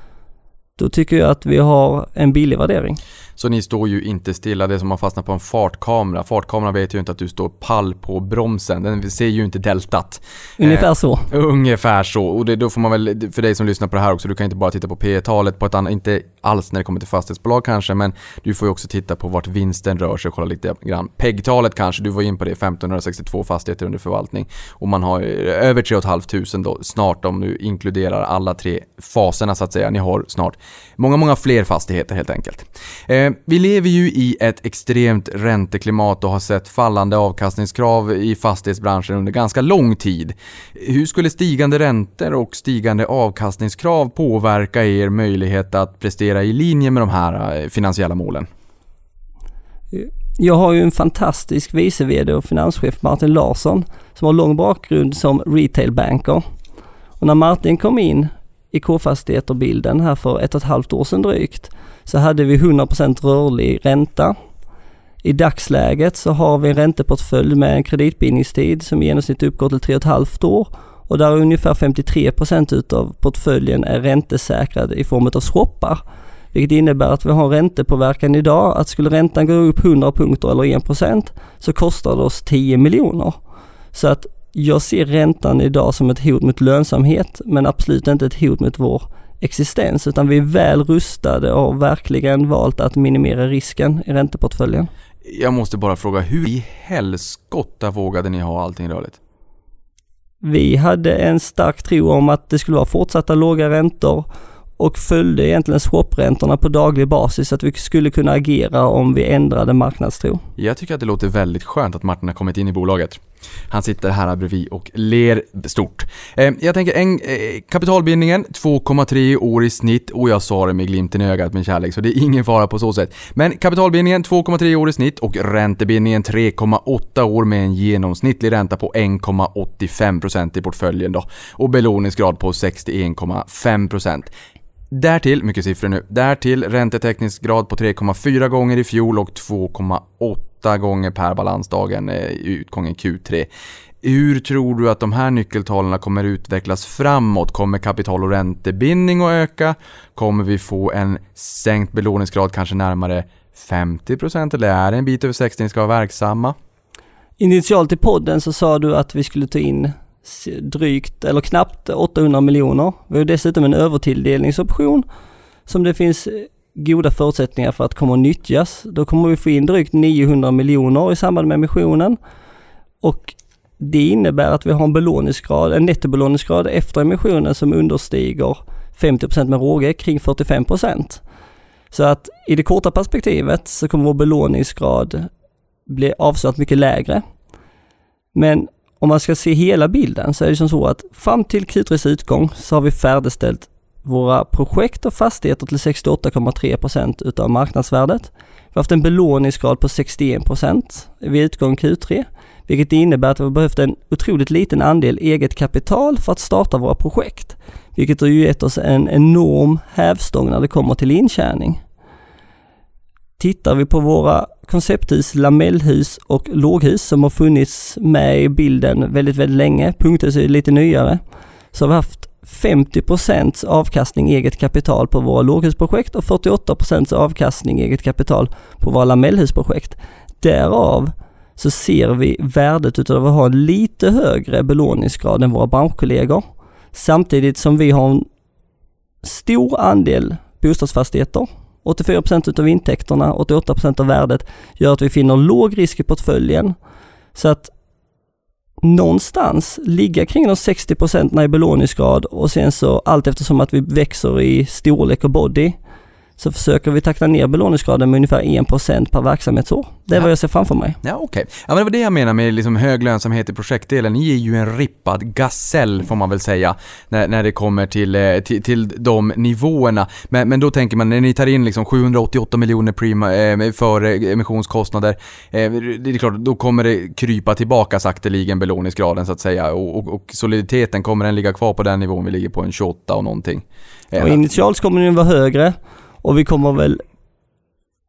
Då tycker jag att vi har en billig värdering. Så ni står ju inte stilla, det är som att fastna på en fartkamera. Fartkameran vet ju inte att du står pall på bromsen, den ser ju inte deltat. Ungefär Eh, så. Ungefär så, och det, då får man väl, för dig som lyssnar på det här också, du kan inte bara titta på P talet på ett annat, inte alls när det kommer till fastighetsbolag kanske, men du får ju också titta på vart vinsten rör sig och kolla lite grann. PEG-talet kanske, du var in på det, 1562 fastigheter under förvaltning. Och man har ju över 3 500 då snart om du inkluderar alla tre faserna så att säga. Ni har snart många, många fler fastigheter helt enkelt. Eh, vi lever ju i ett extremt ränteklimat och har sett fallande avkastningskrav i fastighetsbranschen under ganska lång tid. Hur skulle stigande räntor och stigande avkastningskrav påverka er möjlighet att prestera i linje med de här eh, finansiella målen? Jag har ju en fantastisk vice VD och finanschef, Martin Larsson, som har lång bakgrund som retailbanker. Och när Martin kom in i K-fastigheter-bilden här för ett och ett halvt år sedan drygt, så hade vi 100% rörlig ränta. I dagsläget så har vi en ränteportfölj med en kreditbindningstid som i genomsnitt uppgår till 3,5 år och där ungefär 53% utav portföljen är räntesäkrad i form av swappar. Vilket innebär att vi har räntepåverkan idag, att skulle räntan gå upp 100 punkter eller 1% så kostar det oss 10 miljoner. Så att jag ser räntan idag som ett hot mot lönsamhet men absolut inte ett hot mot vår existens utan vi är väl rustade och har verkligen valt att minimera risken i ränteportföljen. Jag måste bara fråga, hur i helskotta vågade ni ha allting rörligt? Vi hade en stark tro om att det skulle vara fortsatta låga räntor och följde egentligen swapräntorna på daglig basis så att vi skulle kunna agera om vi ändrade marknadstro. Jag tycker att det låter väldigt skönt att Martin har kommit in i bolaget. Han sitter här bredvid och ler stort. Eh, jag tänker, en, eh, kapitalbindningen 2,3 år i snitt och jag sa det med glimten i ögat min kärlek så det är ingen fara på så sätt. Men kapitalbindningen 2,3 år i snitt och räntebindningen 3,8 år med en genomsnittlig ränta på 1,85% i portföljen då och belåningsgrad på 61,5%. Därtill, mycket siffror nu, därtill räntetäckningsgrad på 3,4 gånger i fjol och 2,8 gånger per balansdagen eh, i utgången Q3. hur tror du att de här nyckeltalen kommer utvecklas framåt? Kommer kapital och räntebindning att öka? Kommer vi få en sänkt belåningsgrad kanske närmare 50% eller är det en bit över 60 ni ska vara verksamma? Initialt i podden så sa du att vi skulle ta in drygt, eller knappt 800 miljoner. Vi har dessutom en övertilldelningsoption som det finns eh, goda förutsättningar för att kommer att nyttjas. Då kommer vi få in drygt 900 miljoner i samband med emissionen. Och det innebär att vi har en belåningsgrad, en nettobelåningsgrad efter emissionen som understiger 50% med råge, kring 45%. Så att i det korta perspektivet så kommer vår belåningsgrad bli avsevärt mycket lägre. Men om man ska se hela bilden så är det som så att fram till Q3s utgång så har vi färdigställt våra projekt och fastigheter till 68,3% utav marknadsvärdet. Vi har haft en belåningsgrad på 61% vid utgång Q3, vilket innebär att vi har behövt en otroligt liten andel eget kapital för att starta våra projekt. Vilket har ju gett oss en enorm hävstång när det kommer till intjäning. Tittar vi på våra koncepthus, lamellhus och låghus som har funnits med i bilden väldigt, väldigt länge, punkthus är lite nyare, så har vi haft 50% avkastning eget kapital på våra låghusprojekt och 48% avkastning eget kapital på våra lamellhusprojekt. Därav så ser vi värdet utav att ha en lite högre belåningsgrad än våra branschkollegor. Samtidigt som vi har en stor andel bostadsfastigheter 84 procent utav intäkterna, 88 procent av värdet gör att vi finner låg risk i portföljen. Så att någonstans ligga kring de 60 procenten i belåningsgrad och sen så allt eftersom att vi växer i storlek och body så försöker vi takta ner belåningsgraden med ungefär 1% per verksamhetsår. Det är Ja. vad jag ser framför mig. Ja, okej. Ja, men det var det jag menar med liksom hög lönsamhet i projektdelen. Ni är ju en rippad gasell, får man väl säga, när, när det kommer till, eh, till, till de nivåerna. Men, men då tänker man, när ni tar in liksom 788 miljoner prima, eh, för emissionskostnader, eh, det är klart, då kommer det krypa tillbaka sakteligen belåningsgraden så att säga. Och, och, och soliditeten, kommer den ligga kvar på den nivån vi ligger på, en 28 och någonting? Eh, Och initialt kommer den vara högre och vi kommer väl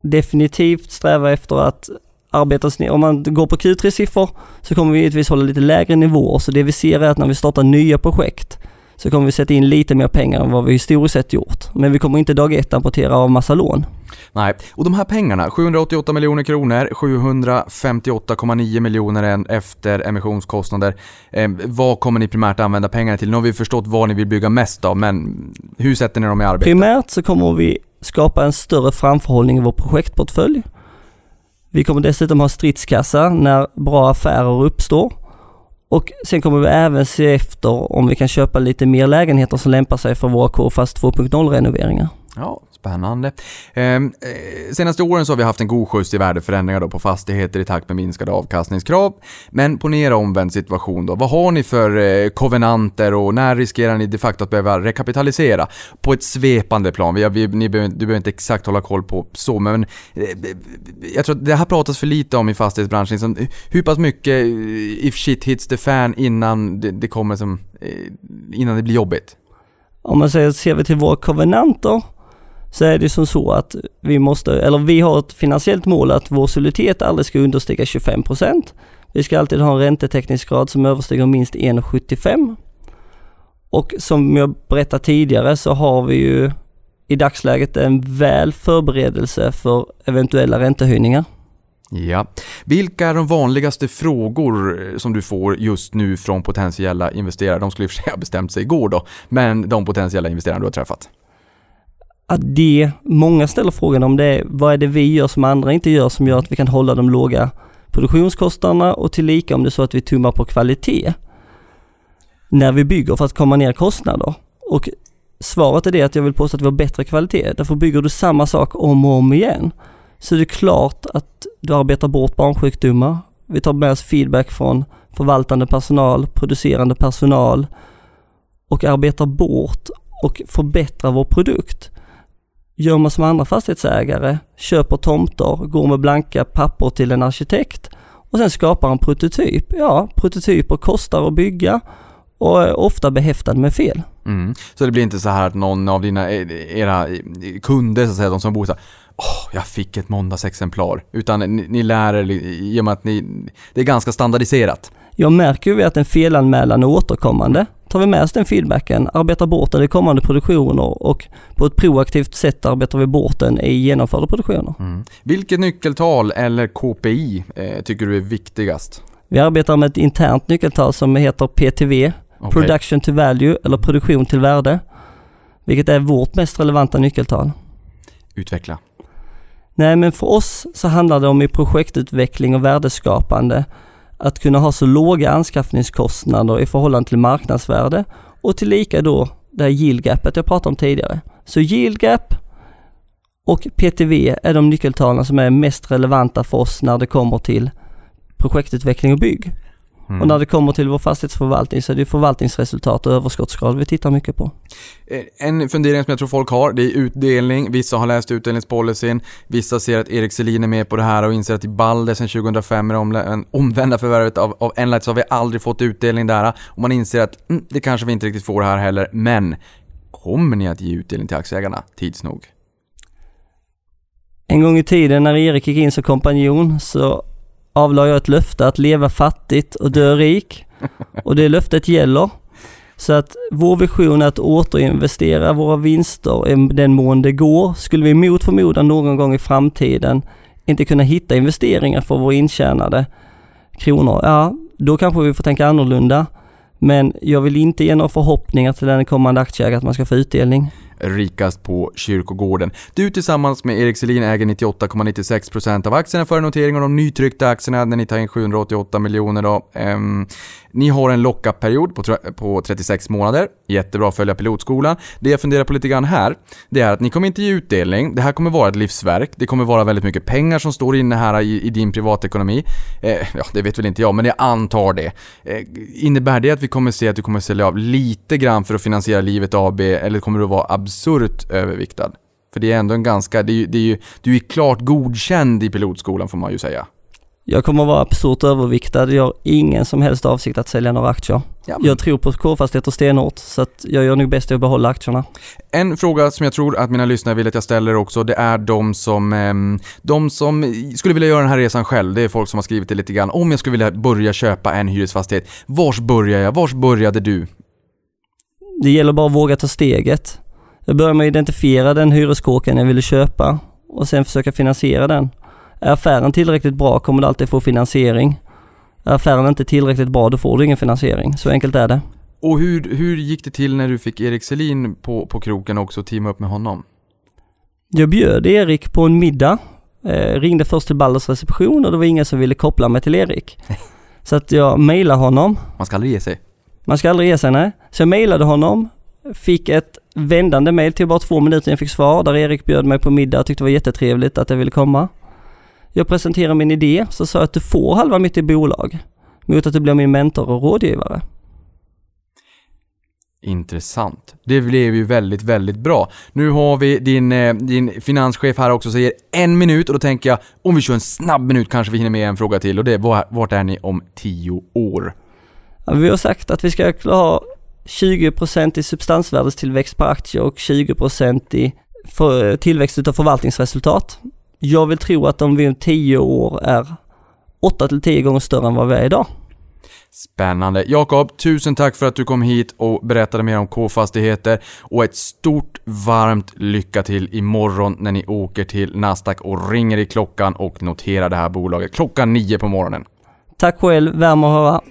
definitivt sträva efter att arbeta oss ner. Om man går på Q3-siffror så kommer vi givetvis hålla lite lägre nivåer. Så det vi ser är att när vi startar nya projekt så kommer vi sätta in lite mer pengar än vad vi historiskt sett gjort. Men vi kommer inte dag ett amortera av massa lån. Nej, och de här pengarna, 788 miljoner kronor, 758,9 miljoner efter emissionskostnader. Eh, vad kommer ni primärt använda pengarna till? Nu har vi förstått vad ni vill bygga mest av, men hur sätter ni dem i arbete? Primärt så kommer vi skapa en större framförhållning i vår projektportfölj. Vi kommer dessutom ha stridskassa när bra affärer uppstår. Och sen kommer vi även se efter om vi kan köpa lite mer lägenheter som lämpar sig för våra KFAS 2.0 renoveringar. Ja, spännande. Ehm, eh, senaste åren så har vi haft en god skjuts i värdeförändringar då på fastigheter i takt med minskade avkastningskrav. Men ponera omvänd situation då. Vad har ni för eh, kovenanter och när riskerar ni de facto att behöva rekapitalisera? På ett svepande plan. Vi, har- vi, ni behöver, du behöver inte exakt hålla koll på så, men eh, jag tror att det här pratas för lite om i fastighetsbranschen. Liksom, hur pass mycket eh, if shit hits the fan innan det, det kommer som, eh, innan det blir jobbigt? Om man säger, ser vi till våra kovenanter så är det som så att vi måste, eller vi har ett finansiellt mål att vår soliditet aldrig ska understiga 25%. Vi ska alltid ha en räntetäckningsgrad som överstiger minst 1,75. Och som jag berättade tidigare så har vi ju i dagsläget en väl förberedelse för eventuella räntehöjningar. Ja. Vilka är de vanligaste frågor eh, som du får just nu från potentiella investerare? De skulle i och för sig ha bestämt sig igår då, men de potentiella investerare du har träffat. Att det, många ställer frågan om det är, vad är det vi gör som andra inte gör som gör att vi kan hålla de låga produktionskostnaderna och tillika om det är så att vi tummar på kvalitet när vi bygger för att komma ner kostnader. Och svaret är det att jag vill påstå att vi har bättre kvalitet. Därför bygger du samma sak om och om igen. Så det är klart att du arbetar bort barnsjukdomar. Vi tar med oss feedback från förvaltande personal, producerande personal och arbetar bort och förbättrar vår produkt. Gör man som andra fastighetsägare, köper tomter, går med blanka papper till en arkitekt och sen skapar en prototyp. Ja, prototyper kostar att bygga och är ofta behäftad med fel. Mm. Så det blir inte så här att någon av dina, eh, era eh, kunder, så att säga, de som bor så här, Åh, jag fick ett måndagsexemplar. Utan ni, ni lär er, i och med att ni, det är ganska standardiserat. Jag märker ju att en felanmälan är återkommande. Tar vi med oss den feedbacken, arbetar bort den i kommande produktioner och på ett proaktivt sätt arbetar vi bort den i genomförda produktioner. Mm. Vilket nyckeltal eller KPI eh, tycker du är viktigast? Vi arbetar med ett internt nyckeltal som heter PTV, Okej. Production to Value eller produktion till värde, vilket är vårt mest relevanta nyckeltal. Utveckla. Nej men för oss så handlar det om i projektutveckling och värdeskapande att kunna ha så låga anskaffningskostnader i förhållande till marknadsvärde och tillika då det här yield gapet jag pratade om tidigare. Så yield gap och PTV är de nyckeltalen som är mest relevanta för oss när det kommer till projektutveckling och bygg. Mm. Och när det kommer till vår fastighetsförvaltning så är det förvaltningsresultat och överskottsgrad vi tittar mycket på. Eh, En fundering som jag tror folk har, det är utdelning. Vissa har läst utdelningspolicyn. Vissa ser att Erik Selin är med på det här och inser att i Balder sedan 2005 med det omvända förvärvet av, av Enlight så har vi aldrig fått utdelning där. Och man inser att mm, det kanske vi inte riktigt får här heller. Men kommer ni att ge utdelning till aktieägarna tids nog? En gång i tiden när Erik gick in som kompanjon så avlade jag ett löfte att leva fattigt och dö rik. Och det löftet gäller. Så att vår vision är att återinvestera våra vinster i den mån det går. Skulle vi mot förmodan någon gång i framtiden inte kunna hitta investeringar för våra intjänade kronor, ja, då kanske vi får tänka annorlunda. Men jag vill inte ge några förhoppningar till den kommande aktieägaren att man ska få utdelning. Rikast på kyrkogården. Du tillsammans med Erik Selin äger 98,96% av aktierna före notering och de nytryckta aktierna när ni tar in 788 miljoner då. Ehm, ni har en lockup-period på, på 36 månader. Jättebra att följa pilotskolan. Det jag funderar på lite grann här, det är att ni kommer inte ge utdelning. Det här kommer vara ett livsverk. Det kommer vara väldigt mycket pengar som står inne här i, i din privatekonomi. Eh, ja, det vet väl inte jag, men jag antar det. Eh, innebär det att vi kommer se att du kommer sälja av lite grann för att finansiera livet AB, eller kommer du vara absurt överviktad? För det är ändå en ganska, det är, ju- det är ju, du är klart godkänd i pilotskolan får man ju säga. Jag kommer att vara absurt överviktad. Jag har ingen som helst avsikt att sälja några aktier. Ja, men- Jag tror på K-fastigheter stenhårt så att jag gör nog bäst i att behålla aktierna. En fråga som jag tror att mina lyssnare vill att jag ställer också, det är de som, ehm, de som skulle vilja göra den här resan själv. Det är folk som har skrivit det lite grann. Om jag skulle vilja börja köpa en hyresfastighet, vars börjar jag? Vars började du? Det gäller bara att våga ta steget. Jag börjar med att identifiera den hyreskåken jag ville köpa och sen försöka finansiera den. Är affären tillräckligt bra kommer du alltid få finansiering. Är affären inte tillräckligt bra då får du ingen finansiering. Så enkelt är det. Och hur, hur gick det till när du fick Erik Selin på, på kroken också och teama upp med honom? Jag bjöd Erik på en middag. Eh, ringde först till Balders reception och det var ingen som ville koppla mig till Erik. [LAUGHS] Så att jag mejlade honom Man ska aldrig ge sig. Man ska aldrig ge sig, nej. Så jag mejlade honom, fick ett vändande mejl till bara två minuter innan jag fick svar, där Erik bjöd mig på middag och tyckte det var jättetrevligt att jag ville komma. Jag presenterade min idé, så sa jag att du får halva mitt i bolag, mot att du blir min mentor och rådgivare. Intressant. Det blev ju väldigt, väldigt bra. Nu har vi din, eh, din finanschef här också säger en minut och då tänker jag om vi kör en snabb minut kanske vi hinner med en fråga till och det är var- vart är ni om tio år? Ja, Vi har sagt att vi ska ha 20% i substansvärdestillväxt per aktie och 20% i för, tillväxt utav förvaltningsresultat. Jag vill tro att om vi om 10 år är 8 till 10 gånger större än vad vi är idag. Spännande. Jakob, tusen tack för att du kom hit och berättade mer om K-fastigheter och ett stort varmt lycka till imorgon när ni åker till Nasdaq och ringer i klockan och noterar det här bolaget klockan nio på morgonen. Tack själv, värme att höra.